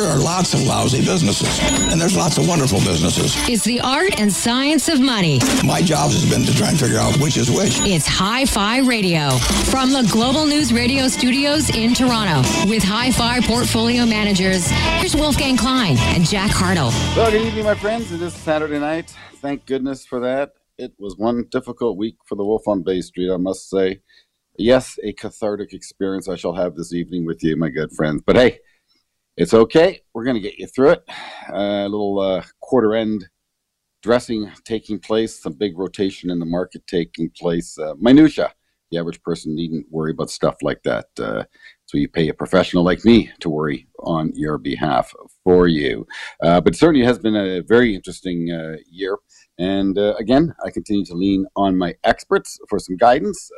There are lots of lousy businesses, and there's lots of wonderful businesses. It's the art and science of money. My job has been to try and figure out which is which. It's Hi Fi Radio from the Global News Radio studios in Toronto with Hi Fi portfolio managers. Here's Wolfgang Klein and Jack Hartle. Well, good evening, my friends. It is Saturday night. Thank goodness for that. It was one difficult week for the Wolf on Bay Street, I must say. Yes, a cathartic experience I shall have this evening with you, my good friends. But hey, it's okay. We're going to get you through it. A little uh, quarter end dressing taking place, some big rotation in the market taking place. Uh, minutia. The average person needn't worry about stuff like that. Uh, so you pay a professional like me to worry on your behalf for you. Uh, but certainly has been a very interesting uh, year. And uh, again, I continue to lean on my experts for some guidance.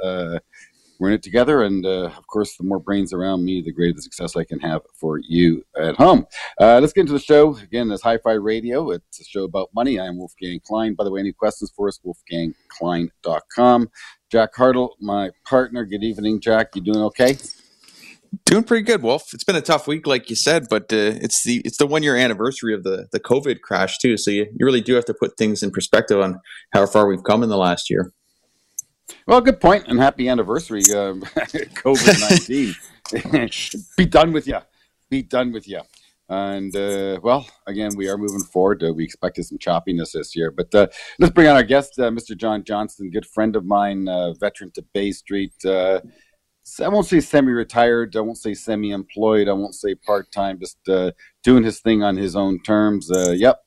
We're in it together. And uh, of course, the more brains around me, the greater the success I can have for you at home. Uh, let's get into the show. Again, this Hi Fi Radio. It's a show about money. I am Wolfgang Klein. By the way, any questions for us? WolfgangKlein.com. Jack Hartle, my partner. Good evening, Jack. You doing okay? Doing pretty good, Wolf. It's been a tough week, like you said, but uh, it's the it's the one year anniversary of the the COVID crash too. So you, you really do have to put things in perspective on how far we've come in the last year. Well, good point, and happy anniversary, uh, COVID nineteen. Be done with you. Be done with you. And uh, well, again, we are moving forward. Uh, we expected some choppiness this year, but uh, let's bring on our guest, uh, Mr. John Johnston, good friend of mine, uh, veteran to Bay Street. Uh, I won't say semi-retired. I won't say semi-employed. I won't say part-time. Just doing his thing on his own terms. yep,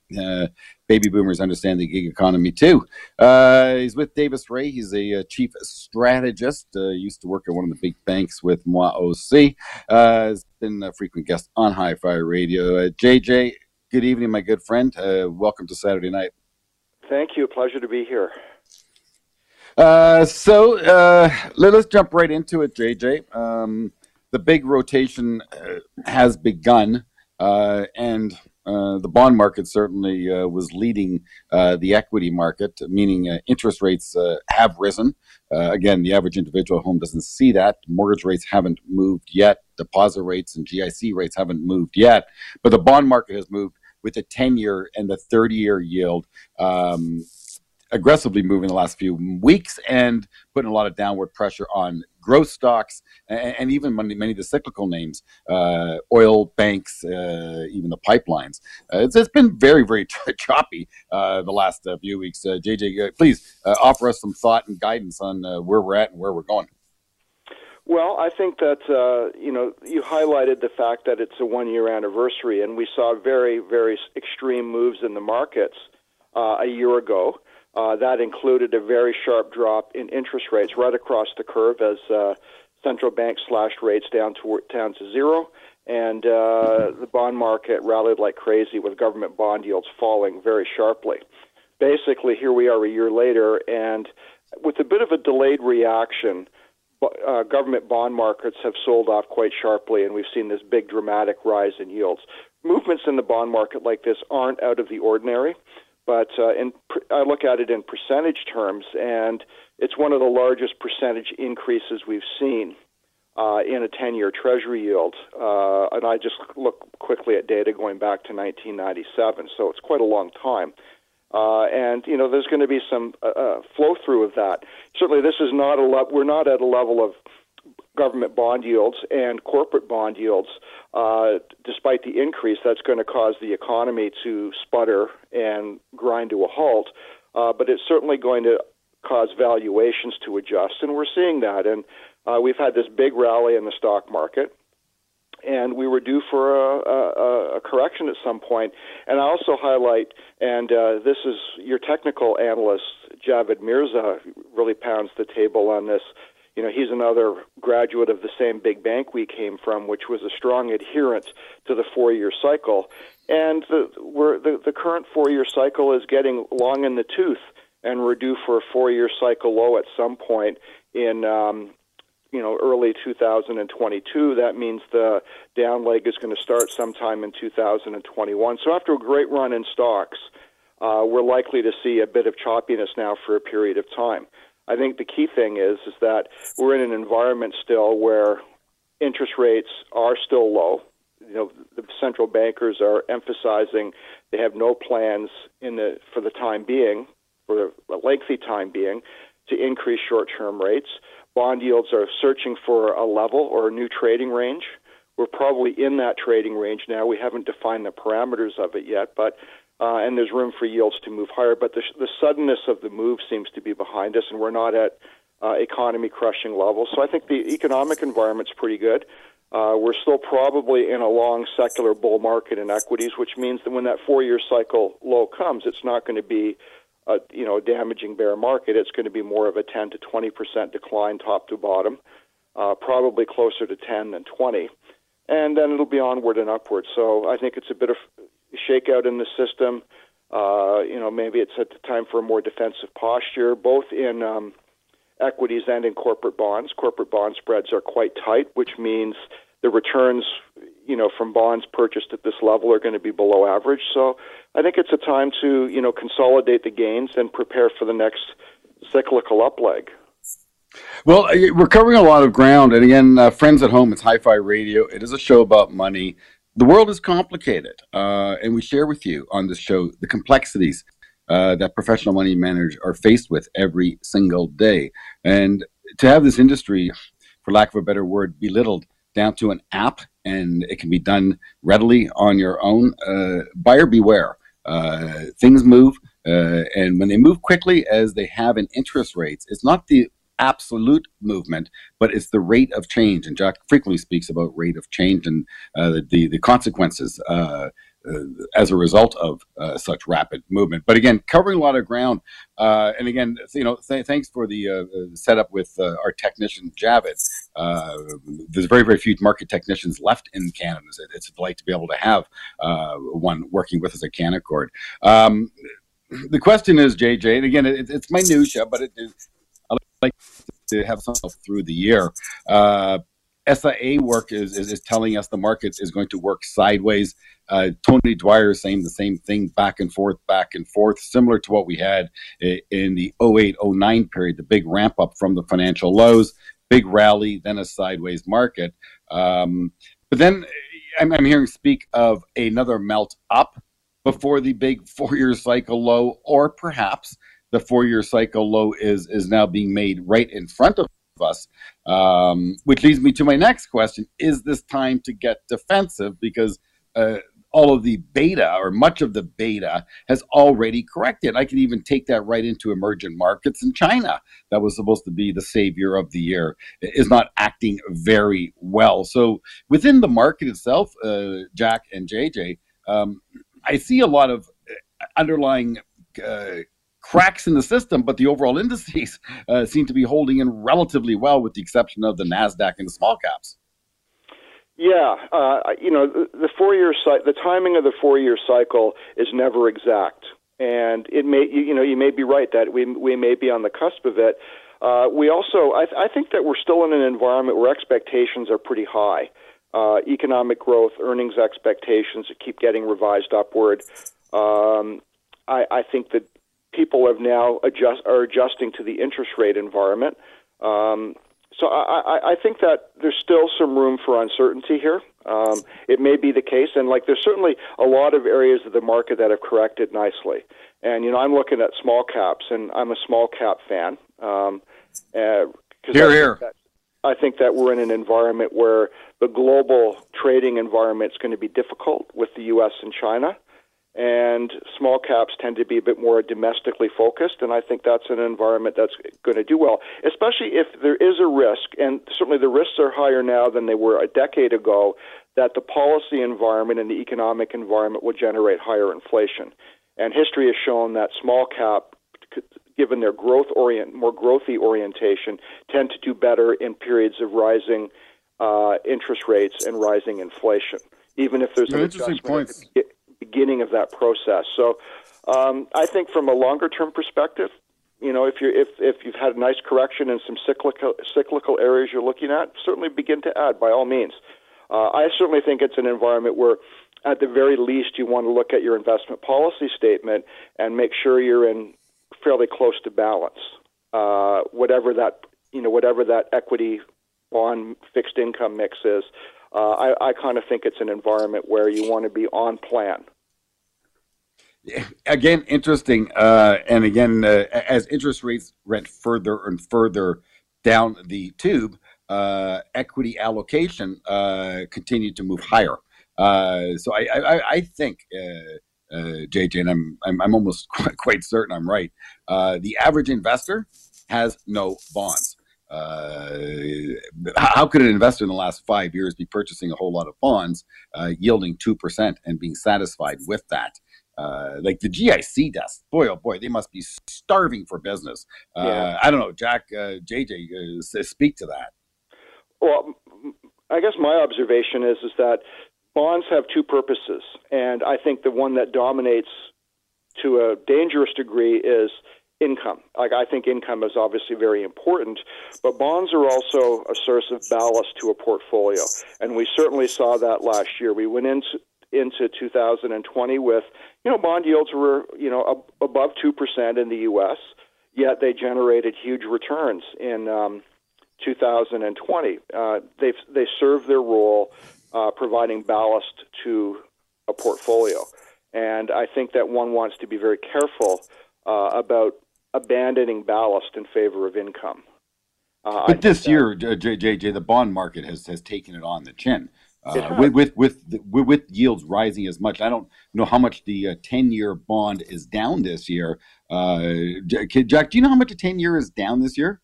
baby boomers understand the gig economy too. Uh, he's with Davis Rea. He's a, a chief strategist. Uh, used to work at one of the big banks with Moi OC. Uh, has been a frequent guest on Hi Fi Radio. JJ, uh, good evening, my good friend. Uh, welcome to Saturday night. Thank you. Pleasure to be here. Uh, so let us jump right into it, JJ. Um, the big rotation has begun, and uh, the bond market certainly uh, was leading uh, the equity market, meaning uh, interest rates uh, have risen. again, the average individual home doesn't see that. Mortgage rates haven't moved yet. Deposit rates and GIC rates haven't moved yet. But the bond market has moved with the 10 year and the 30 year yield. Um, aggressively moving the last few weeks and putting a lot of downward pressure on growth stocks and, and even many, many, of the cyclical names, uh, oil banks, uh, even the pipelines. Uh, it's, it's been very, very choppy uh, the last uh, few weeks. JJ, uh, please offer us some thought and guidance on where we're at and where we're going. Well, I think that uh, you know you highlighted the fact that it's a one-year anniversary, and we saw very, very extreme moves in the markets uh, a year ago. Uh, that included a very sharp drop in interest rates right across the curve as uh, central banks slashed rates down to down to zero, and uh, the bond market rallied like crazy with government bond yields falling very sharply. Basically, here we are a year later, and with a bit of a delayed reaction, uh, government bond markets have sold off quite sharply, and we've seen this big dramatic rise in yields. Movements in the bond market like this aren't out of the ordinary. But uh, in, I look at it in percentage terms, and it's one of the largest percentage increases we've seen uh, in a 10 year Treasury yield. Uh, and I just look quickly at data going back to 1997, so it's quite a long time. Uh, and you know, there's going to be some uh, uh, flow through of that. Certainly, this is not a le- we're not at a level of government bond yields and corporate bond yields, uh, despite the increase, that's going to cause the economy to sputter and grind to a halt. Uh, but it's certainly going to cause valuations to adjust, and we're seeing that. And uh, we've had this big rally in the stock market. And we were due for a, a, a correction at some point. And I also highlight, and uh, this is your technical analyst, Javed Mirza, really pounds the table on this you know, he's another graduate of the same big bank we came from, which was a strong adherent to the four-year cycle. And the, we're, the, the current four-year cycle is getting long in the tooth, and we're due for a four-year cycle low at some point in um, you know early 2022. That means the down leg is going to start sometime in 2021. So after a great run in stocks, uh, we're likely to see a bit of choppiness now for a period of time. I think the key thing is is that we're in an environment still where interest rates are still low. You know, the central bankers are emphasizing they have no plans in the for the time being, for a lengthy time being, to increase short-term rates. Bond yields are searching for a level or a new trading range. We're probably in that trading range now. We haven't defined the parameters of it yet, but uh, and there's room for yields to move higher. But the, the suddenness of the move seems to be behind us, and we're not at uh, economy crushing levels. So I think the economic environment's pretty good. Uh, we're still probably in a long secular bull market in equities, which means that when that four-year cycle low comes, it's not going to be a you know damaging bear market. It's going to be more of a 10 to 20 percent decline, top to bottom, uh, probably closer to 10 than 20, and then it'll be onward and upward. So I think it's a bit of shakeout in the system. Uh, you know, maybe it's at the time for a more defensive posture, both in um, equities and in corporate bonds. Corporate bond spreads are quite tight, which means the returns, you know, from bonds purchased at this level are going to be below average. So I think it's a time to, you know, consolidate the gains and prepare for the next cyclical up leg. Well, uh, we're covering a lot of ground. And again, uh, friends at home, it's Hi Fi Radio. It is a show about money the world is complicated, uh, and we share with you on this show the complexities uh, that professional money managers are faced with every single day. And to have this industry, for lack of a better word, belittled down to an app and it can be done readily on your own, uh, buyer beware. Uh, things move, uh, and when they move quickly, as they have in interest rates, it's not the absolute movement, but it's the rate of change. And Jack frequently speaks about rate of change and uh, the the consequences uh, uh, as a result of uh, such rapid movement. But again, covering a lot of ground. Uh, and again, you know, th- thanks for the uh, setup with our technician Javed. there's very very few market technicians left in Canada. It's a delight to be able to have one working with us at Canaccord. Um, the question is, JJ, and again, it, it's minutia, but it like to have some through the year. Uh, SIA work is, is, is, telling us the market is going to work sideways. Uh, Tony Dwyer is saying the same thing back and forth, back and forth, similar to what we had in the 08 09 period, the big ramp up from the financial lows, big rally, then a sideways market. Um, but then I'm, I'm hearing speak of another melt up before the big four year cycle low, or perhaps the four-year cycle low is is now being made right in front of us. Um, which leads me to my next question: Is this time to get defensive? Because uh, all of the beta or much of the beta has already corrected. I can even take that right into emerging markets in China. That was supposed to be the savior of the year is not acting very well. So within the market itself, uh, Jack and JJ, um, I see a lot of uh, underlying uh, cracks in the system, but the overall indices uh, seem to be holding in relatively well, with the exception of the Nasdaq and the small caps. Yeah, uh, you know the four-year cycle. the timing of the four-year cycle is never exact, and it may you know you may be right that we we may be on the cusp of it. Uh, we also I, th- I think that we're still in an environment where expectations are pretty high. Uh, economic growth, earnings expectations keep getting revised upward. Um, I, I think that people have now adjust are adjusting to the interest rate environment. Um, so I, I, I think that there's still some room for uncertainty here. Um, it may be the case, and like there's certainly a lot of areas of the market that have corrected nicely. And you know, I'm looking at small caps, and I'm a small cap fan. Um, uh, here, I here. That, I think that we're in an environment where the global trading environment is going to be difficult with the U.S. and China and small caps tend to be a bit more domestically focused, and I think that's an environment that's going to do well, especially if there is a risk, and certainly the risks are higher now than they were a decade ago, that the policy environment and the economic environment will generate higher inflation. And history has shown that small cap, given their growth orient, more growthy orientation, tend to do better in periods of rising uh, interest rates and rising inflation, even if there's an adjustment. Points beginning of that process. So um, I think from a longer term perspective, You know, if you if if you've had a nice correction in some cyclical cyclical areas you're looking at, certainly begin to add by all means. Uh, I certainly think it's an environment where, at the very least, you want to look at your investment policy statement and make sure you're in fairly close to balance. Uh, whatever that you know, whatever that equity bond fixed income mix is, uh, I, I kind of think it's an environment where you want to be on plan again, interesting. Uh, and again, uh, as interest rates went further and further down the tube, uh, equity allocation uh, continued to move higher. Uh, so I, I, I think. JJ, uh, and I'm, I'm, I'm almost quite certain I'm right. the average investor has no bonds. how could an investor in the last five years be purchasing a whole lot of bonds, yielding two percent, and being satisfied with that? Uh, like the GIC desk, boy, oh boy, they must be starving for business. Uh, yeah. I don't know, Jack, uh, JJ, uh, speak to that. Well, I guess my observation is is that bonds have two purposes, and I think the one that dominates to a dangerous degree is income. Like I think income is obviously very important, but bonds are also a source of ballast to a portfolio, and we certainly saw that last year. We went into into 2020 with you know, bond yields were, you know, ab- above 2% in the U.S., yet they generated huge returns in um, 2020. Uh, they they serve their role uh, providing ballast to a portfolio. And I think that one wants to be very careful uh, about abandoning ballast in favor of income. Uh, but this year, JJ, the bond market has, has taken it on the chin. Uh, with with with, with yields rising as much. I don't know how much the ten uh, year bond is down this year. Uh, Jack, do you know how much a ten year is down this year?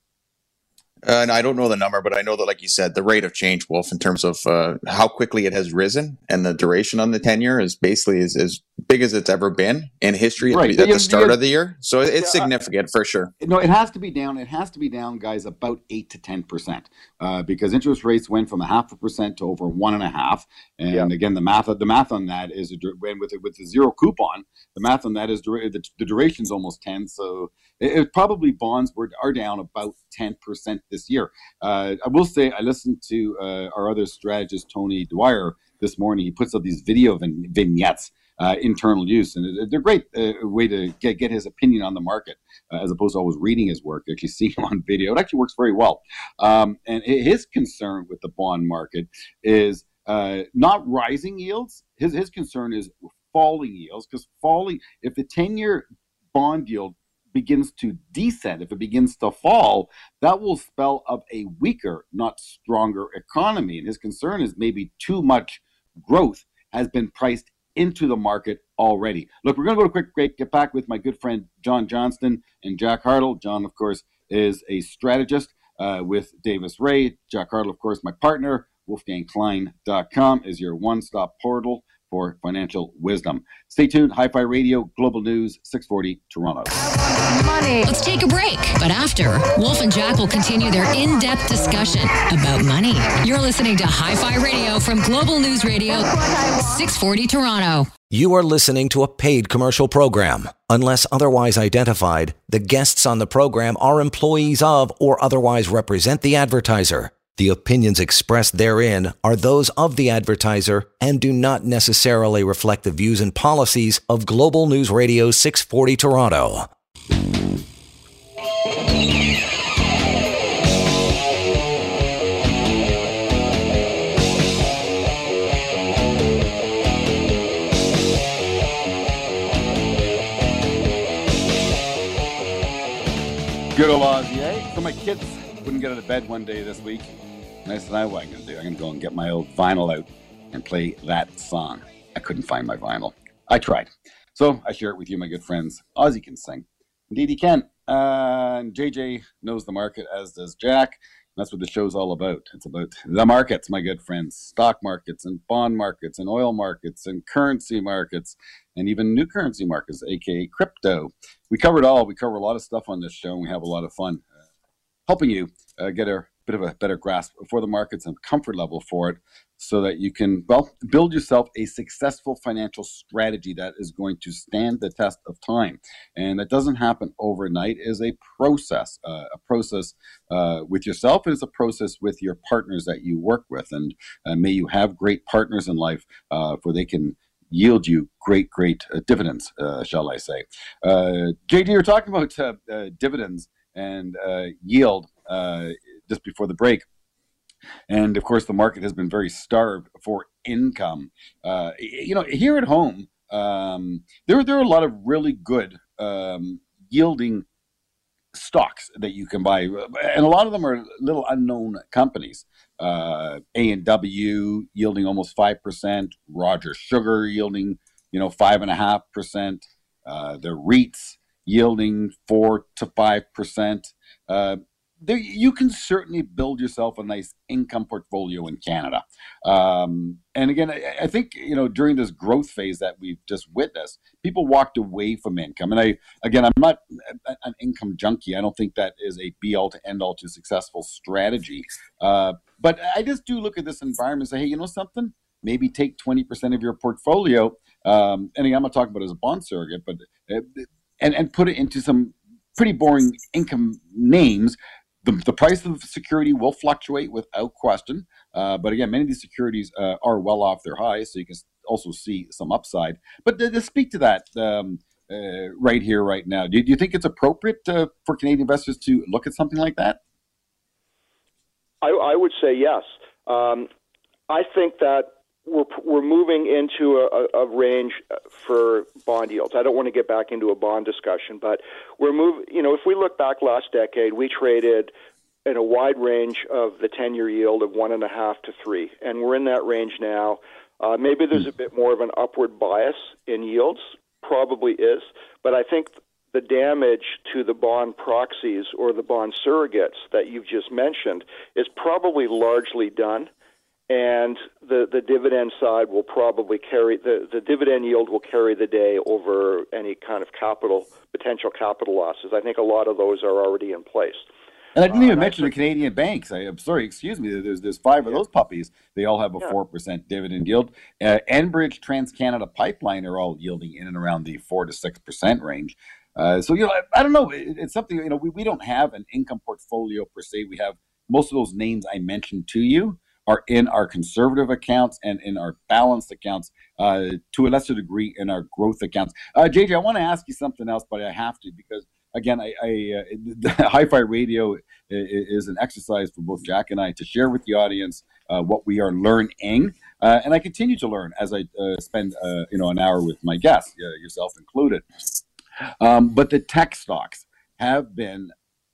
Uh, and I don't know the number, but I know that, like you said, the rate of change, Wolf, in terms of uh, how quickly it has risen and the duration on the tenure is basically as, as big as it's ever been in history right. at, the start of the year. So it's significant for sure. No, it has to be down. It has to be down, guys, about eight to ten percent, uh, because interest rates went from a half a percent to over one and a half. And yeah. again, the math the math on that is when with with the zero coupon, the math on that is the, the duration is almost ten. So it, it probably bonds were are down about ten percent this year. Uh, I will say I listened to uh, our other strategist Tony Dwyer this morning. He puts up these video vignettes. Uh, internal use, and they're great uh, way to get, get his opinion on the market uh, as opposed to always reading his work. Actually, seeing him on video, it actually works very well. Um, and his concern with the bond market is uh, not rising yields. His his concern is falling yields because falling if the ten year bond yield begins to descend, if it begins to fall, that will spell of a weaker, not stronger economy. And his concern is maybe too much growth has been priced into the market already. Look, we're going to go to a quick break, get back with my good friend John Johnston and Jack Hartle. John, of course, is a strategist uh, with Davis Rea. Jack Hartle, of course, my partner. WolfgangKlein.com is your one stop portal for financial wisdom. Stay tuned. Hi Fi Radio, Global News, 640 Toronto. Money. Let's take a break. But after, Wolf and Jack will continue their in depth discussion about money. You're listening to Hi Fi Radio from Global News Radio, 640 Toronto. You are listening to a paid commercial program. Unless otherwise identified, the guests on the program are employees of or otherwise represent the advertiser. The opinions expressed therein are those of the advertiser and do not necessarily reflect the views and policies of Global News Radio 640 Toronto. Good old Ozzy, eh? So my kids wouldn't get out of bed one day this week. And I said, I what I'm going to do. I'm going to go and get my old vinyl out and play that song. I couldn't find my vinyl. I tried. So I share it with you, my good friends. Ozzy can sing. Indeed, he can. Uh, and JJ knows the market, as does Jack. That's what the show's all about. It's about the markets, my good friends stock markets and bond markets and oil markets and currency markets and even new currency markets, aka crypto. We covered all. We cover a lot of stuff on this show and we have a lot of fun helping you uh, get a bit of a better grasp for the markets and comfort level for it so that you can well build yourself a successful financial strategy that is going to stand the test of time. And that doesn't happen overnight. It is a process uh, a process uh, with yourself. And it is a process with your partners that you work with. And uh, may you have great partners in life uh, for they can yield you great great uh, dividends uh, shall i say. Jd you're talking about dividends and yield just before the break and of course, the market has been very starved for income. Uh, you know, here at home, um, there there are a lot of really good um, yielding stocks that you can buy, and a lot of them are little unknown companies. Uh, a and W yielding almost five percent. Rogers Sugar yielding, you know, five and a half percent. Uh, the REITs yielding four to five percent. Uh, there, you can certainly build yourself a nice income portfolio in Canada. Um, and again, I, I, think you know during this growth phase that we've just witnessed, people walked away from income. And I, again, I'm not an income junkie. I don't think that is a be all to end all to successful strategy. Uh, but I just do look at this environment and say, hey, you know something? Maybe take 20% of your portfolio. Um, and again, I'm not talking about as a bond surrogate, but uh, and and put it into some pretty boring income names the, the price of security will fluctuate without question. Uh, but again, many of these securities uh, are well off their highs, so you can also see some upside. But to, to speak to that um, uh, right here, right now, do, do, you think it's appropriate uh, for Canadian investors to look at something like that? I, I would say yes. Um, I think that we're we're moving into a, a, range for bond yields. I don't want to get back into a bond discussion, but we're moving. You know, if we look back last decade, we traded in a wide range of the ten-year yield of one and a half to three, and we're in that range now. Uh, maybe there's a bit more of an upward bias in yields, probably is, but I think the damage to the bond proxies or the bond surrogates that you've just mentioned is probably largely done and the the dividend side will probably carry the the dividend yield will carry the day over any kind of capital potential capital losses. I think a lot of those are already in place. And I didn't even uh, mention the Canadian banks. I, am sorry, excuse me. There's there's five of those puppies. They all have a four yeah. percent dividend yield. Uh, Enbridge, TransCanada Pipeline are all yielding in and around the four to six percent range. Uh, so you know, I, I don't know. It, it's something you know. We, we don't have an income portfolio per se. We have most of those names I mentioned to you are in our conservative accounts and in our balanced accounts, uh, to a lesser degree in our growth accounts. Uh, JJ, I want to ask you something else, but I have to because again, I, I uh, Hi-Fi Radio is an exercise for both Jack and I to share with the audience uh, what we are learning, uh, and I continue to learn as I uh, spend uh, you know an hour with my guests, yourself included. Um, but the tech stocks have been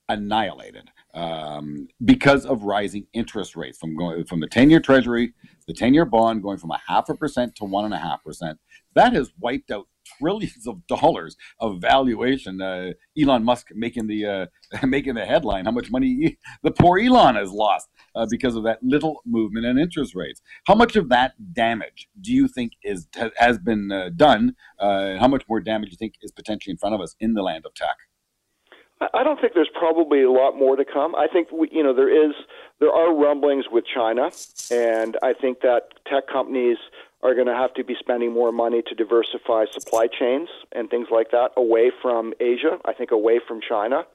annihilated um, because of rising interest rates from going from the 10 year treasury, the 10 year bond going from a half a percent to one and a half percent. That has wiped out trillions of dollars of valuation. Uh, Elon Musk making the uh, making the headline. How much money he, the poor Elon has lost uh, because of that little movement in interest rates. How much of that damage do you think is has been uh, done? Uh, how much more damage do you think is potentially in front of us in the land of tech? I don't think there's probably a lot more to come. I think we, you know there is there are rumblings with China, and I think that tech companies are going to have to be spending more money to diversify supply chains and things like that away from Asia. I think away from China.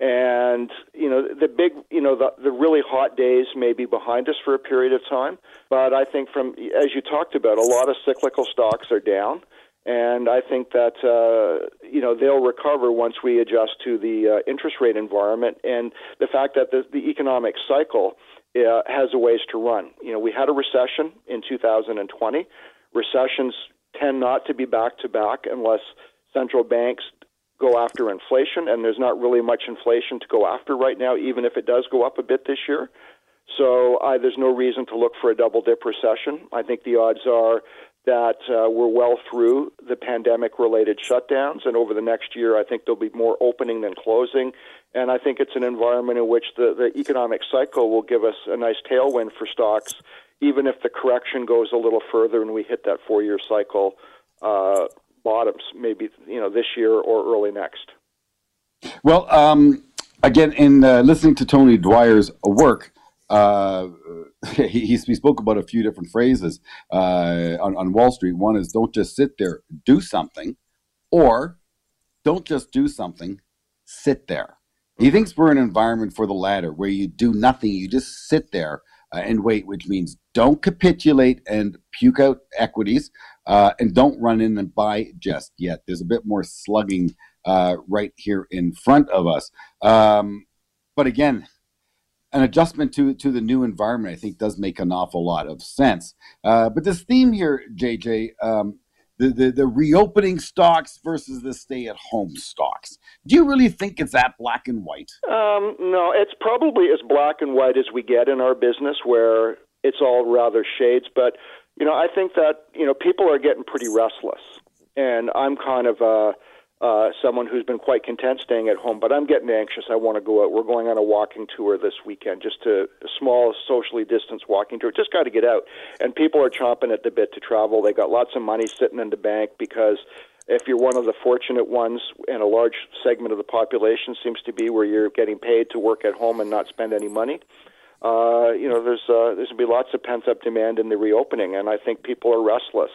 And you know the big, you know the the really hot days may be behind us for a period of time, but I think from as you talked about, a lot of cyclical stocks are down and I think that uh, you know they'll recover once we adjust to the uh, interest rate environment and the fact that the, the economic cycle uh, has a ways to run. You know, we had a recession in 2020. Recessions tend not to be back to back unless central banks go after inflation, and there's not really much inflation to go after right now, even if it does go up a bit this year. So uh, there's no reason to look for a double dip recession. I think the odds are that uh, we're well through the pandemic related shutdowns. And over the next year, I think there'll be more opening than closing. And I think it's an environment in which the, the economic cycle will give us a nice tailwind for stocks, even if the correction goes a little further and we hit that four year cycle uh, bottoms, maybe you know this year or early next. Well, um, again, in uh, listening to Tony Dwyer's work, uh, he, he spoke about a few different phrases uh, on, on Wall Street. One is don't just sit there, do something, or don't just do something, sit there. He thinks we're in an environment for the latter where you do nothing, you just sit there uh, and wait, which means don't capitulate and puke out equities uh, and don't run in and buy just yet. There's a bit more slugging uh, right here in front of us. Um, but again, an adjustment to to the new environment, I think, does make an awful lot of sense. Uh, but this theme here, JJ, um, the, the the reopening stocks versus the stay at home stocks. Do you really think it's that black and white? Um, no, it's probably as black and white as we get in our business, where it's all rather shades. But you know, I think that you know people are getting pretty restless, and I'm kind of. Uh, uh, someone who's been quite content staying at home, but I'm getting anxious. I want to go out. We're going on a walking tour this weekend, just to a small, socially distanced walking tour. Just got to get out. And people are chomping at the bit to travel. They got lots of money sitting in the bank because if you're one of the fortunate ones, and a large segment of the population seems to be where you're getting paid to work at home and not spend any money. Uh, you know, there's uh, there's to be lots of pent up demand in the reopening, and I think people are restless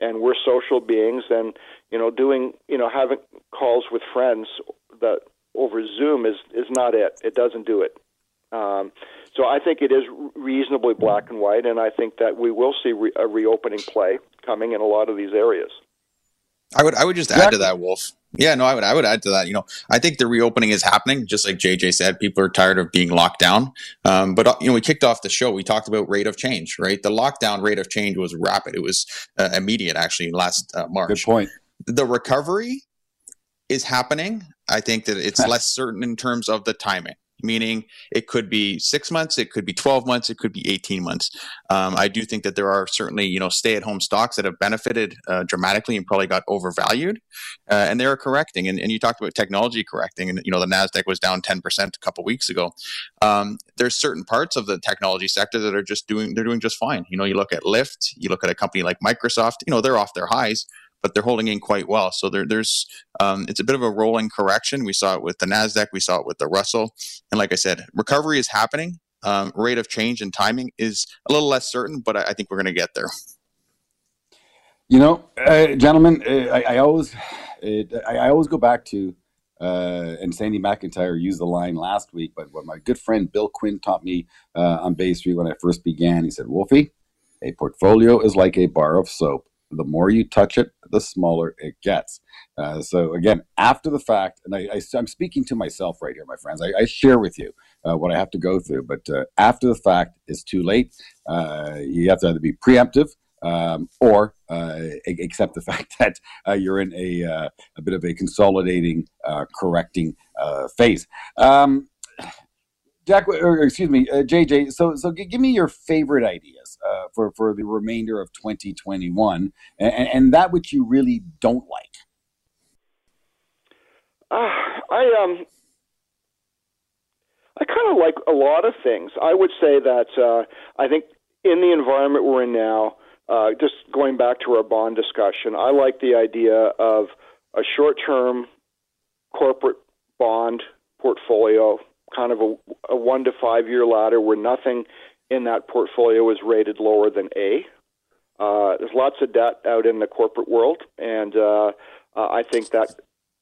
and we're social beings and you know doing you know having calls with friends that over zoom is is not it it doesn't do it um, so I think it is reasonably black and white, and I think that we will see re- a reopening play coming in a lot of these areas. I would I would just add to that, Wolf. Yeah, no, I would I would add to that. You know, I think the reopening is happening, just like JJ said. People are tired of being locked down. Um, but uh, you know, we kicked off the show. We talked about rate of change, right? The lockdown rate of change was rapid. It was uh, immediate, actually, last uh, March. Good point. The recovery is happening. I think that it's less certain in terms of the timing meaning it could be six months, it could be 12 months, it could be 18 months. Um, I do think that there are certainly, you know, stay at home stocks that have benefited uh, dramatically and probably got overvalued. Uh, and they are correcting. And, and, you talked about technology correcting, and, you know, the NASDAQ was down 10% a couple weeks ago. Um, there's certain parts of the technology sector that are just doing, they're doing just fine. You know, you look at Lyft, you look at a company like Microsoft, you know, they're off their highs but they're holding in quite well. So there, there's um, it's a bit of a rolling correction. We saw it with the Nasdaq, we saw it with the Russell, and like I said, recovery is happening. Um, rate of change and timing is a little less certain, but I, I think we're going to get there. You know, uh, gentlemen, uh, I, I, always uh, I, always go back to. Uh, and Sandy McIntyre used the line last week, but what my good friend Bill Quinn taught me uh, on Bay Street when I first began, he said, Wolfie, a portfolio is like a bar of soap the more you touch it, the smaller it gets. Uh, so again, after the fact, and I, am speaking to myself right here, my friends. I, I share with you uh, what I have to go through, but uh, after the fact is too late. Uh, you have to either be preemptive um, or uh, accept the fact that uh, you're in a, a bit of a consolidating, correcting phase. Um, Jack, or excuse me, uh, JJ. So, so give me your favorite ideas uh, for for the remainder of 2021, and, and that which you really don't like. Uh, I um, I kind of like a lot of things. I would say that uh, I think in the environment we're in now, uh, just going back to our bond discussion, I like the idea of a short-term corporate bond portfolio kind of a, a one to five year ladder where nothing in that portfolio is rated lower than A. Uh, there's lots of debt out in the corporate world, and uh, I think that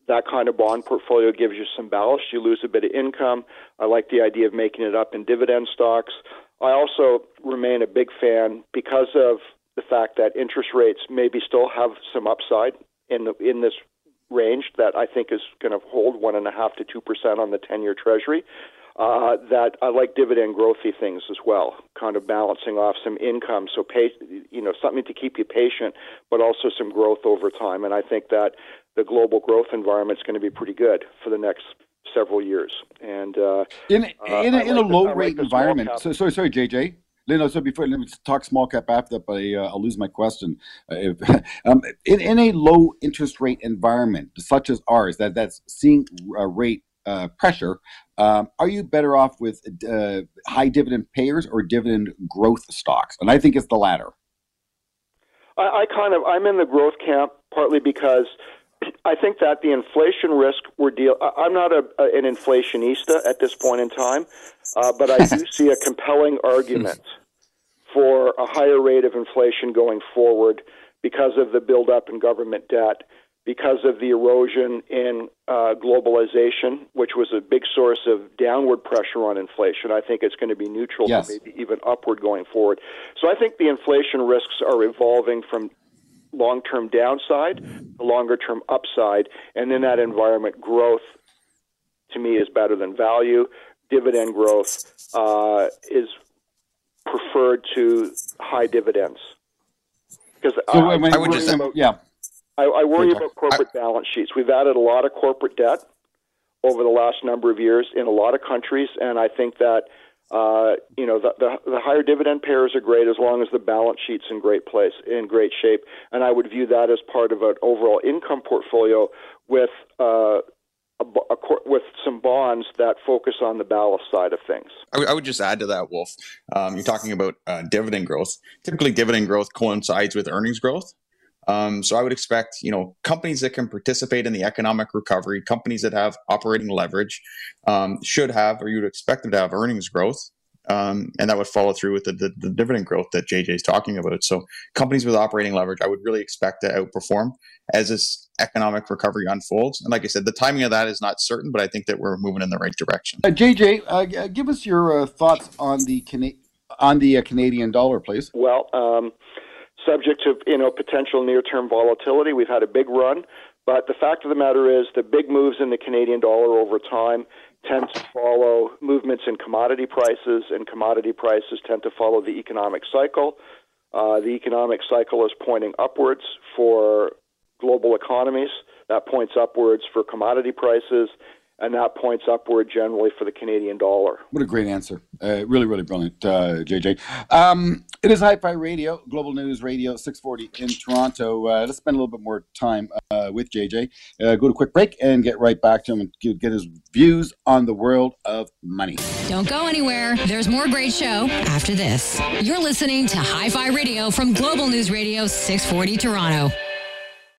that kind of bond portfolio gives you some ballast. You lose a bit of income. I like the idea of making it up in dividend stocks. I also remain a big fan because of the fact that interest rates maybe still have some upside in the in this range that I think is going to hold one and a half to two percent on the ten-year Treasury. Uh, that I like dividend growthy things as well, kind of balancing off some income, so pay, you know something to keep you patient, but also some growth over time. And I think that the global growth environment is going to be pretty good for the next several years. And uh, in in a, uh, in a low rate like environment, so sorry, sorry, JJ. Lino, so before let me talk small cap after that, but I, uh, I'll lose my question. Uh, if, um, in, in a low interest rate environment such as ours, that that's seeing uh, rate uh, pressure, um, are you better off with uh, high dividend payers or dividend growth stocks? And I think it's the latter. I, I kind of I'm in the growth camp partly because I think that the inflation risk we're deal. I'm not a, an inflationista at this point in time, uh, but I do see a compelling argument for a higher rate of inflation going forward because of the buildup in government debt, because of the erosion in uh, globalization, which was a big source of downward pressure on inflation. I think it's going to be neutral, yes. maybe even upward going forward. So I think the inflation risks are evolving from long term downside to longer term upside. And in that environment, growth to me is better than value. Dividend growth uh, is preferred to high dividends. Because so I, I, would just about, yeah, I, I worry about corporate I, balance sheets. We've added a lot of corporate debt over the last number of years in a lot of countries, and I think that uh, you know, the, the, the higher dividend payers are great as long as the balance sheet's in great place, in great shape, and I would view that as part of an overall income portfolio with uh, a, a, with some bonds that focus on the ballast side of things. I, w- I would just add to that, Wolf. Um, you're talking about uh, dividend growth. Typically, dividend growth coincides with earnings growth. Um, so I would expect, you know, companies that can participate in the economic recovery, companies that have operating leverage, um, should have, or you'd expect them to have earnings growth. Um, and that would follow through with the, the, the, dividend growth that JJ is talking about. So companies with operating leverage, I would really expect to outperform as this economic recovery unfolds. And like I said, the timing of that is not certain, but I think that we're moving in the right direction. Uh, JJ, uh, give us your uh, thoughts on the Cana- on the uh, Canadian dollar, please. Well. Subject to you know potential near-term volatility. We've had a big run, but the fact of the matter is the big moves in the Canadian dollar over time tend to follow movements in commodity prices, and commodity prices tend to follow the economic cycle. Uh, the economic cycle is pointing upwards for global economies. That points upwards for commodity prices and that points upward generally for the Canadian dollar. What a great answer. Uh, really, really brilliant, uh, JJ. Um, it is Hi Fi Radio, Global News Radio, 640 in Toronto. Uh, let's spend a little bit more time uh, with JJ. Uh, go to a quick break and get right back to him and get his views on the world of money. Don't go anywhere. There's more great show after this. You're listening to Hi Fi Radio from Global News Radio, 640 Toronto.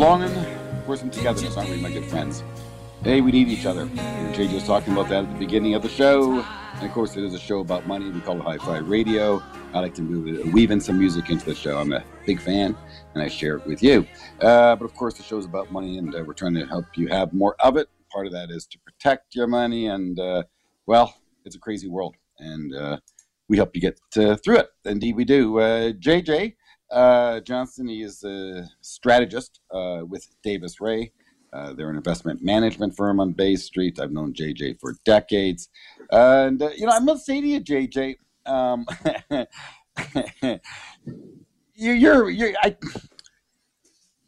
Belonging, for some togetherness, aren't we, my good friends? Hey, we need each other. JJ was talking about that at the beginning of the show. And of course, it is a show about money. We call it Hi Fi Radio. I like to move, weave in some music into the show. I'm a big fan, and I share it with you. Uh, but of course, the show is about money, and uh, we're trying to help you have more of it. Part of that is to protect your money, and uh, well, it's a crazy world, and uh, we help you get uh, through it. Indeed, we do. JJ, uh, uh, Johnston, is a strategist uh, with Davis Rea. Uh, they're an investment management firm on Bay Street. I've known JJ for decades. And, uh, you know, I must say to you, JJ, um, you, you're, you're, I,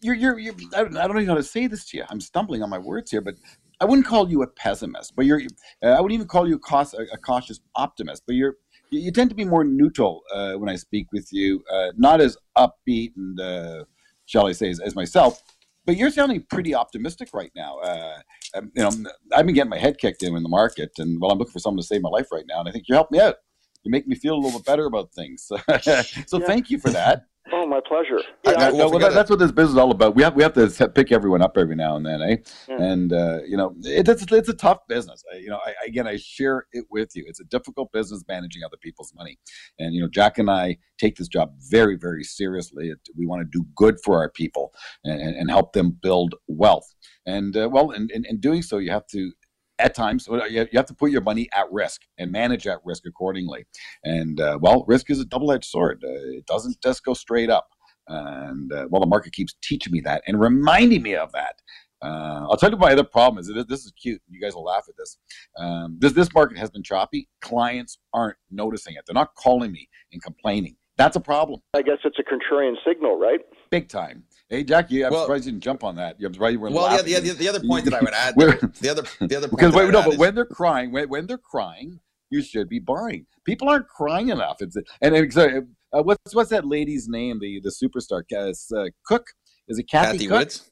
you're, you're, you're I, don't, I don't even know how to say this to you. I'm stumbling on my words here, but I wouldn't call you a pessimist, but you're, uh, I wouldn't even call you a cautious optimist, but you're, you, you tend to be more neutral uh, when I speak with you, uh, not as upbeat and uh, shall I say as, as, myself. But you're sounding pretty optimistic right now. Uh, um, you know, I've been getting my head kicked in in the market, and well, I'm looking for someone to save my life right now, and I think you help me out. You make me feel a little bit better about things. so yeah. thank you for that. Oh, my pleasure. Yeah, I, no, well, that's what this business is all about. We have we have to pick everyone up every now and then, eh? Yeah. And uh, you know, it, it's it's a tough business. I, you know, I, again, I share it with you. It's a difficult business managing other people's money, and you know, Jack and I take this job very very seriously. It, we want to do good for our people and, and help them build wealth. And uh, well, in, in, in doing so, you have to at times you have to put your money at risk and manage that risk accordingly. And uh, well, risk is a double-edged sword. Uh, it doesn't just go straight up. And uh, well, the market keeps teaching me that and reminding me of that. Uh, I'll tell you my other problem is this, this is cute. You guys will laugh at this. Um, this this market has been choppy. Clients aren't noticing it. They're not calling me and complaining. That's a problem. I guess it's a contrarian signal, right? Big time. Hey, Jackie, I'm well, surprised you didn't jump on that. I'm surprised you were well, laughing. yeah, the, the, the, other point that I would add, the other, the other because wait, no, but is, when they're crying, when, when they're crying, you should be buying. People aren't crying enough. It's and, and uh, what's what's that lady's name? The the superstar, uh, Cook. Is it Cathie, Cathie? Woods?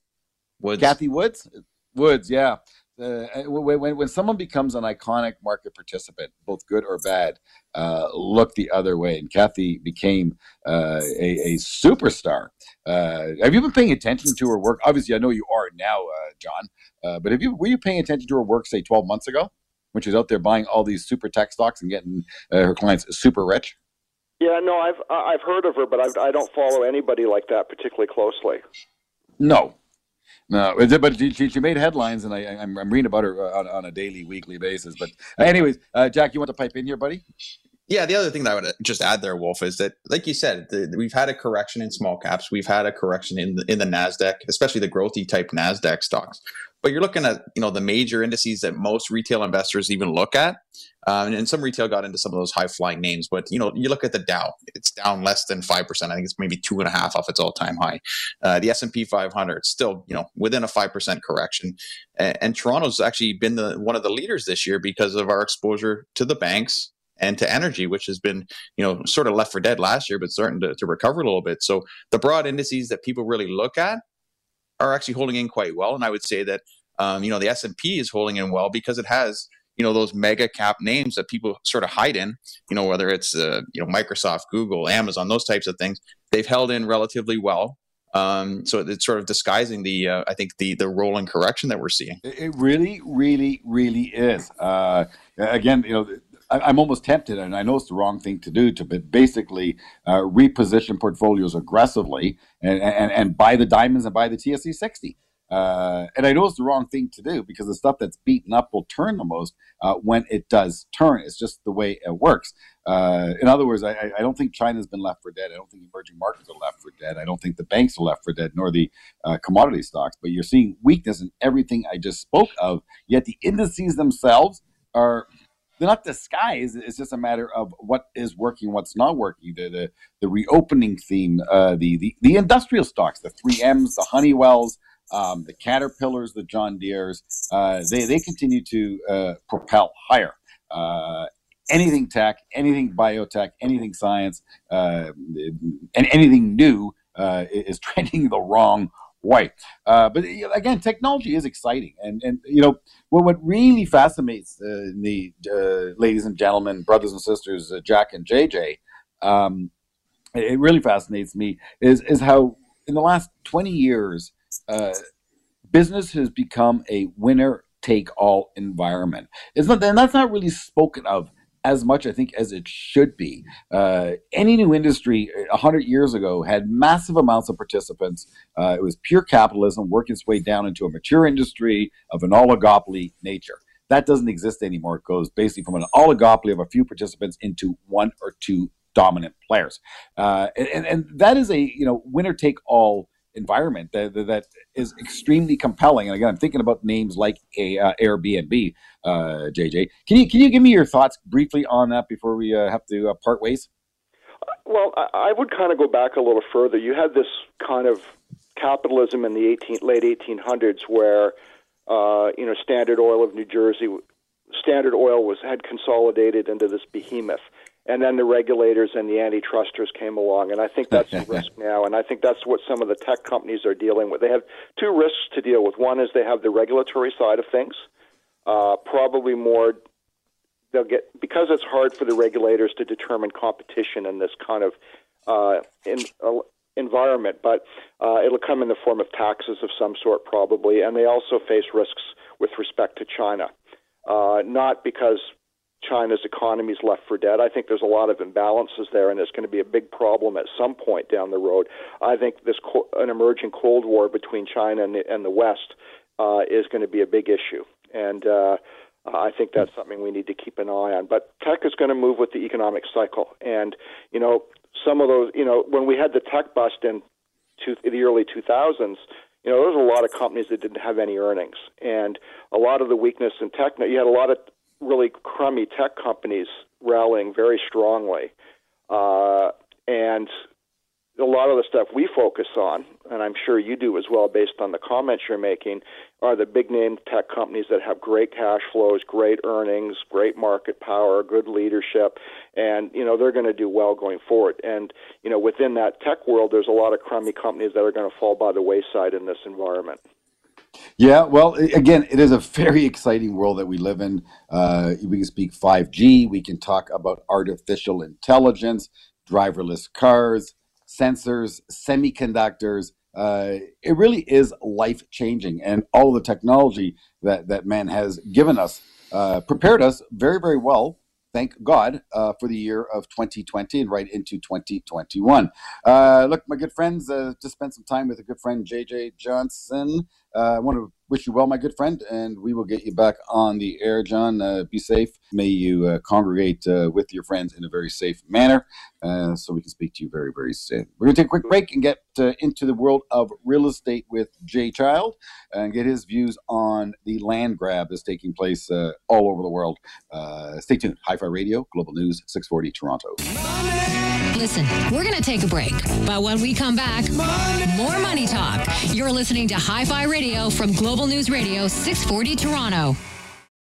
Woods. Cathie Woods. Woods. Yeah. Uh, when, when someone becomes an iconic market participant, both good or bad, uh, look the other way. And Cathie became uh, a, a, superstar. Uh, have you been paying attention to her work? Obviously, I know you are now, uh, John. Uh, but have you were you paying attention to her work, say, 12 months ago, when she was out there buying all these super tech stocks and getting her clients super rich? Yeah, no, I've I've heard of her, but I've, I do not follow anybody like that particularly closely. No, no, but she, she made headlines, and I, I'm, I'm reading about her on, on a daily, weekly basis. But, anyways, uh, Jack, you want to pipe in here, buddy? Yeah, the other thing that I would just add there, Wolf, is that, like you said, the, we've had a correction in small caps. We've had a correction in the, in the Nasdaq, especially the growthy type Nasdaq stocks. But you're looking at you know the major indices that most retail investors even look at, um, and some retail got into some of those high flying names. But you know you look at the Dow, it's down less than five percent. I think it's maybe two and a half off its all time high. Uh, the S and P 500 still you know within a five percent correction, and, and Toronto's actually been the one of the leaders this year because of our exposure to the banks and to energy, which has been, you know, sort of left for dead last year, but starting to, to recover a little bit. So the broad indices that people really look at are actually holding in quite well. And I would say that, um, you know, the S&P is holding in well because it has, you know, those mega cap names that people sort of hide in, you know, whether it's, uh, you know, Microsoft, Google, Amazon, those types of things, they've held in relatively well. Um, so it's sort of disguising the, uh, I think the the rolling correction that we're seeing. It really, really, really is. Uh, again, you know, I'm almost tempted, and I know it's the wrong thing to do, to basically uh, reposition portfolios aggressively and, and, and buy the diamonds and buy the TSX 60. Uh, and I know it's the wrong thing to do because the stuff that's beaten up will turn the most uh, when it does turn. It's just the way it works. Uh, in other words, I, I, don't think China's been left for dead. I don't think emerging markets are left for dead. I don't think the banks are left for dead, nor the uh, commodity stocks. But you're seeing weakness in everything I just spoke of. Yet the indices themselves are they're not disguised. It's just a matter of what is working, what's not working. The the, the reopening theme, uh, the, the the industrial stocks, the three M's, the Honeywells, um, the Caterpillars, the John Deeres, uh, they they continue to uh, propel higher. Uh, anything tech, anything biotech, anything science, uh, and anything new uh, is trending the wrong white. Uh, but again, technology is exciting, and and you know what what really fascinates uh, the uh, ladies and gentlemen, brothers and sisters, uh, Jack and JJ, um, it really fascinates me is is how in the last twenty years, uh, business has become a winner take all environment. It's not, and that's not really spoken of as much, I think, as it should be. Uh, any new industry 100 years ago had massive amounts of participants. Uh, it was pure capitalism working its way down into a mature industry of an oligopoly nature. That doesn't exist anymore. It goes basically from an oligopoly of a few participants into one or two dominant players. Uh, and, and that is a you know winner take all environment that, that is extremely compelling. And again, I'm thinking about names like a uh, Airbnb. Uh, JJ, can you can you give me your thoughts briefly on that before we uh, have to uh, part ways? Well, I, would kind of go back a little further. You had this kind of capitalism in the 18, late 1800s where uh, you know Standard Oil of New Jersey, Standard Oil was had consolidated into this behemoth and then the regulators and the antitrusters came along. And i think that's a risk now. And i think that's what some of the tech companies are dealing with. They have two risks to deal with. One is they have the regulatory side of things. Uh, probably more they'll get because it's hard for the regulators to determine competition in this kind of uh, in, uh, environment but uh, it'll come in the form of taxes of some sort probably. And they also face risks with respect to china. Uh, not because China's economy is left for dead. I think there's a lot of imbalances there, and it's going to be a big problem at some point down the road. I think this co- an emerging Cold War between China and the, and the West uh, is going to be a big issue, and uh, I think that's something we need to keep an eye on. But tech is going to move with the economic cycle, and you know some of those. You know when we had the tech bust in two, the early 2000s, you know, there was a lot of companies that didn't have any earnings, and a lot of the weakness in tech. You had a lot of really crummy tech companies rallying very strongly, uh, and a lot of the stuff we focus on, and I'm sure you do as well, based on the comments you're making, are the big name tech companies that have great cash flows, great earnings, great market power, good leadership, and you know they're going to do well going forward. And you know within that tech world, there's a lot of crummy companies that are going to fall by the wayside in this environment. Yeah, well, again, it is a very exciting world that we live in. Uh, we can speak 5G. We can talk about artificial intelligence, driverless cars, sensors, semiconductors. Uh, it really is life changing, and all the technology that that man has given us uh, prepared us very, very well. Thank God uh, for the year of 2020 and right into 2021. Uh, look, my good friends, uh, just spent some time with a good friend, JJ Johnston. I want to wish you well, my good friend, and we will get you back on the air, John. Uh, be safe. May you uh, congregate uh, with your friends in a very safe manner uh, so we can speak to you very, very soon. We're going to take a quick break and get uh, into the world of real estate with Jay Child and get his views on the land grab that's taking place uh, all over the world. stay tuned. Hi Fi Radio, Global News, 640 Toronto. Listen, we're going to take a break. But when we come back, more money talk. You're listening to Hi Fi Radio from Global News Radio, 640 Toronto.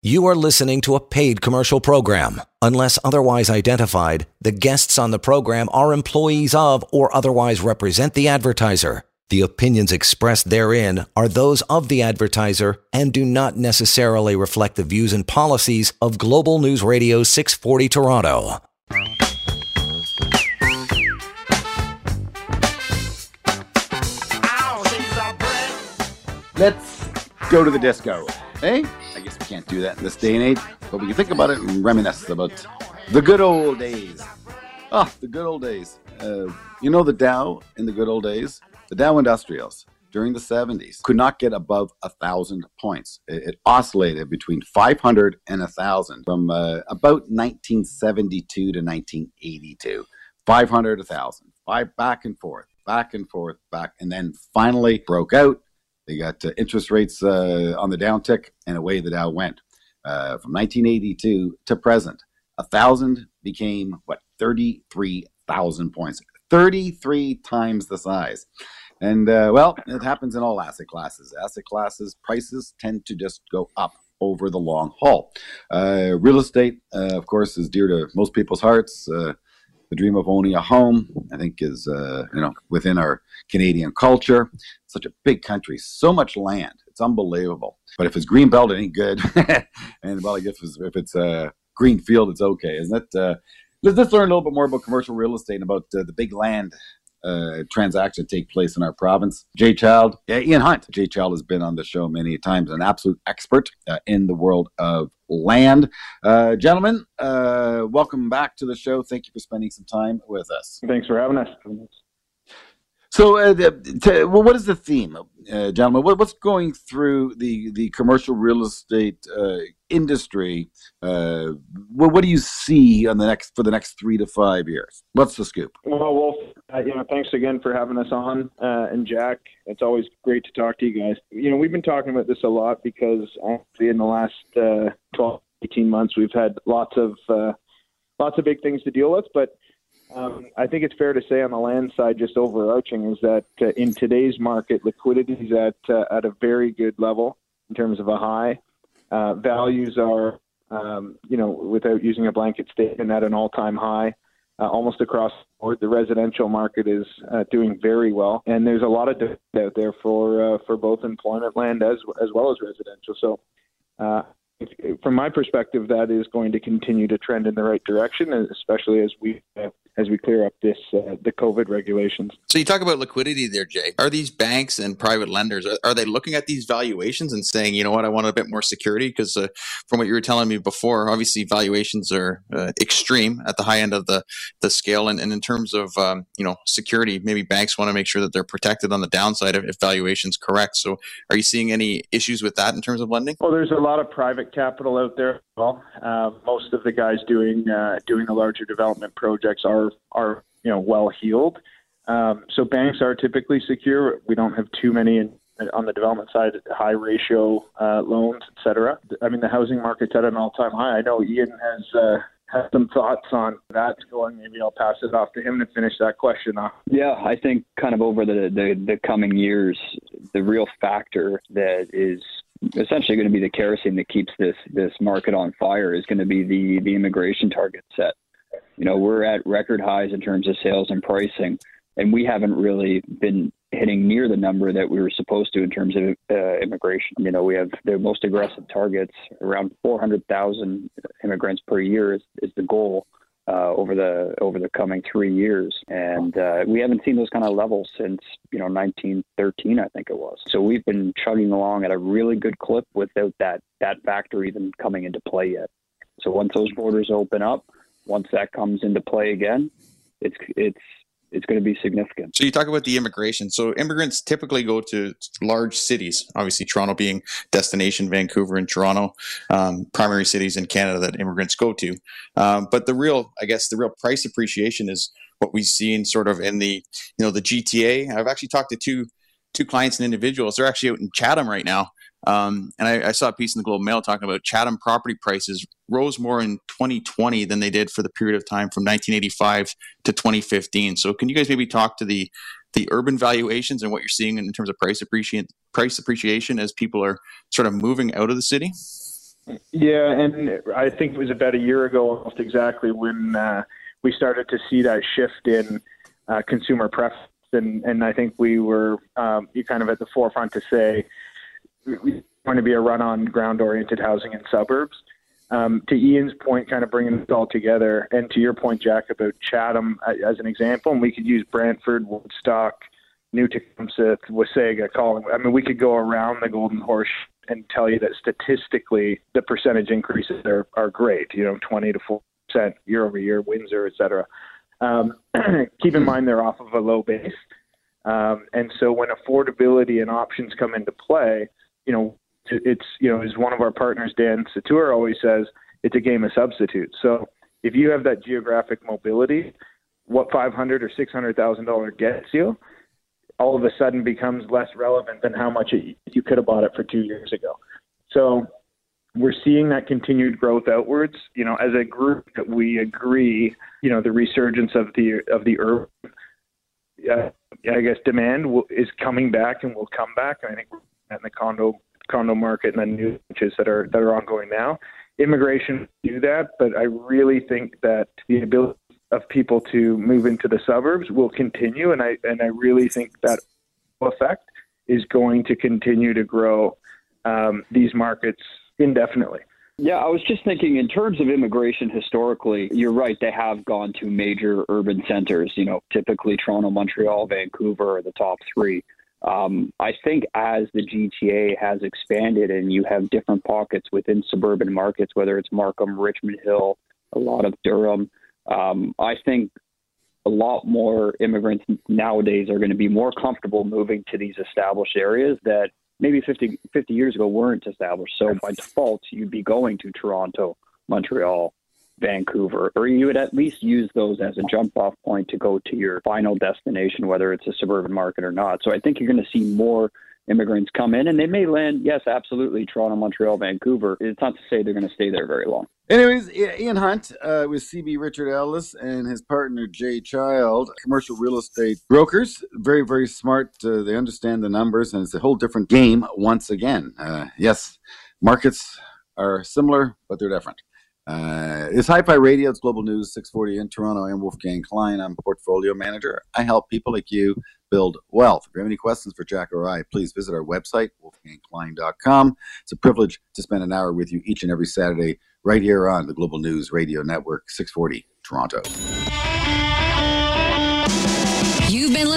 You are listening to a paid commercial program. Unless otherwise identified, the guests on the program are employees of or otherwise represent the advertiser. The opinions expressed therein are those of the advertiser and do not necessarily reflect the views and policies of Global News Radio 640 Toronto. Let's go to the disco. Hey, I guess we can't do that in this day and age, but we can think about it and reminisce about the good old days. Ah, the good old days. Uh, you know the Dow in the good old days? The Dow Industrials during the 70s could not get above a thousand points. It, it, oscillated between 500 and a thousand from uh, about 1972 to 1982. 500, a thousand, five back and forth, back and forth, back, and then finally broke out they got uh, interest rates uh, on the downtick, and away the Dow went. Uh, from 1982 to present, thousand became what 33,000 points, 33 times the size. And uh, well, it happens in all asset classes. Asset classes prices tend to just go up over the long haul. Uh, real estate, uh, of course, is dear to most people's hearts. The dream of owning a home, I think, is uh, you know within our Canadian culture. Such a big country, so much land. It's unbelievable. But if it's green belt, it ain't good. and well, I guess if it's a uh, green field, it's okay, isn't it? Uh, let's, let's learn a little bit more about commercial real estate and about uh, the big land uh, transaction take place in our province. Jay Child, yeah, Ian Hunt. Jay Child has been on the show many times, an absolute expert uh, in the world of land. Uh, gentlemen, uh, welcome back to the show. Thank you for spending some time with us. Thanks for having us. So, uh, to, well, what is the theme, uh, gentlemen? What, what's going through the, the commercial real estate uh, industry? Uh, what, do you see on the next for the next three to five years? What's the scoop? Well, Wolf, uh, you know, thanks again for having us on, uh, and Jack. It's always great to talk to you guys. You know, we've been talking about this a lot because actually in the last 12, 18 months, we've had lots of lots of big things to deal with, but um, I think it's fair to say on the land side, just overarching, is that uh, in today's market, liquidity is at uh, at a very good level in terms of a high. Uh, values are, um, you know, without using a blanket statement, at an all-time high, uh, almost across the board. The residential market is uh, doing very well, and there's a lot of demand out there for uh, for both employment land as as well as residential. So from my perspective, that is going to continue to trend in the right direction, especially as we as we clear up this uh, the COVID regulations. So you talk about liquidity there, Jay. Are these banks and private lenders are, are they looking at these valuations and saying, you know what, I want a bit more security? Because uh, from what you were telling me before, obviously valuations are uh, extreme at the high end of the the scale, and, and in terms of um, you know security, maybe banks want to make sure that they're protected on the downside if, if valuations correct. So are you seeing any issues with that in terms of lending? Well, there's a lot of private capital out there. Well, uh, most of the guys doing uh, doing the larger development projects are are you know well heeled. Um, so banks are typically secure. We don't have too many on the development side, high ratio uh, loans, etc. I mean, the housing market's at an all-time high. I know Ian has uh, has some thoughts on that going. Maybe I'll pass it off to him to finish that question off. Yeah, I think kind of over the, the, the coming years, the real factor that is essentially going to be the kerosene that keeps this this market on fire is going to be the the immigration target set. You know, we're at record highs in terms of sales and pricing, and we haven't really been hitting near the number that we were supposed to in terms of uh, immigration. You know, we have the most aggressive targets, around 400,000 immigrants per year is, is the goal. Uh, over the over the coming three years, and uh, we haven't seen those kind of levels since you know 1913, I think it was. So we've been chugging along at a really good clip without that that factor even coming into play yet. So once those borders open up, once that comes into play again, it's it's it's going to be significant. So you talk about the immigration. So immigrants typically go to large cities. Obviously, Toronto being destination, Vancouver and Toronto, um, primary cities in Canada that immigrants go to. Um, but the real, I guess, the real price appreciation is what we've seen sort of in the, you know, the GTA. I've actually talked to two two clients and individuals. They're actually out in Chatham right now. Um, and I, I, saw a piece in the Globe Mail talking about Chatham property prices rose more in 2020 than they did for the period of time from 1985 to 2015. So, can you guys maybe talk to the the urban valuations and what you're seeing in terms of price appreciation price appreciation as people are sort of moving out of the city? Yeah, and I think it was about a year ago, almost exactly, when uh, we started to see that shift in uh, consumer preference, and and I think we were um, kind of at the forefront to say we going to be a run on ground oriented housing in suburbs. Um, to Ian's point, kind of bringing it all together, and to your point, Jack, about Chatham as an example, and we could use Brantford, Woodstock, New Tecumseth, Wasaga, Collingwood. I mean, we could go around the Golden Horse and tell you that statistically the percentage increases are, are great, you know, 20 to 4% year over year, Windsor, et cetera. Um, keep in mind they're off of a low base. Um, and so when affordability and options come into play, you know, it's you know, as one of our partners, Dan Satur, always says, it's a game of substitutes. So if you have that geographic mobility, what five hundred or six hundred thousand dollar gets you, all of a sudden becomes less relevant than how much it, you could have bought it for two years ago. So we're seeing that continued growth outwards. You know, as a group, that we agree. You know, the resurgence of the of the urban, uh, I guess, demand will, is coming back and will come back. I think in the condo condo market and the new changes that are that are ongoing now. Immigration do that, but I really think that the ability of people to move into the suburbs will continue, and I and I really think that effect is going to continue to grow um, these markets indefinitely. Yeah, I was just thinking in terms of immigration historically, you're right, they have gone to major urban centers. You know, typically Toronto, Montreal, Vancouver are the top three. Um, I think as the GTA has expanded and you have different pockets within suburban markets, whether it's Markham, Richmond Hill, a lot of Durham, um, I think a lot more immigrants nowadays are going to be more comfortable moving to these established areas that maybe 50, 50 years ago weren't established. So by default, you'd be going to Toronto, Montreal, Vancouver, or you would at least use those as a jump off point to go to your final destination, whether it's a suburban market or not. So I think you're going to see more immigrants come in and they may land, yes, absolutely, Toronto, Montreal, Vancouver. It's not to say they're going to stay there very long. Anyways, Ian Hunt uh, with CB Richard Ellis and his partner Jay Child, commercial real estate brokers. Very, very smart. Uh, they understand the numbers, and it's a whole different game once again. Uh, yes, markets are similar, but they're different. Uh, it's Hi Fi Radio. It's Global News 640 in Toronto. I'm Wolfgang Klein. I'm portfolio manager. I help people like you build wealth. If you have any questions for Jack or I, please visit our website, wolfgangklein.com. It's a privilege to spend an hour with you each and every Saturday right here on the Global News Radio Network 640 Toronto.